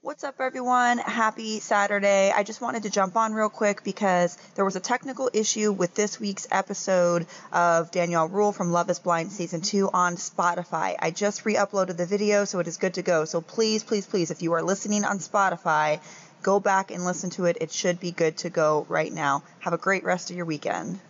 What's up, everyone? Happy Saturday. I just wanted to jump on real quick because there was a technical issue with this week's episode of Danielle Ruhl from Love is Blind Season 2 on Spotify. I just re uploaded the video, so it is good to go. So please, please, please, if you are listening on Spotify, go back and listen to it. It should be good to go right now. Have a great rest of your weekend.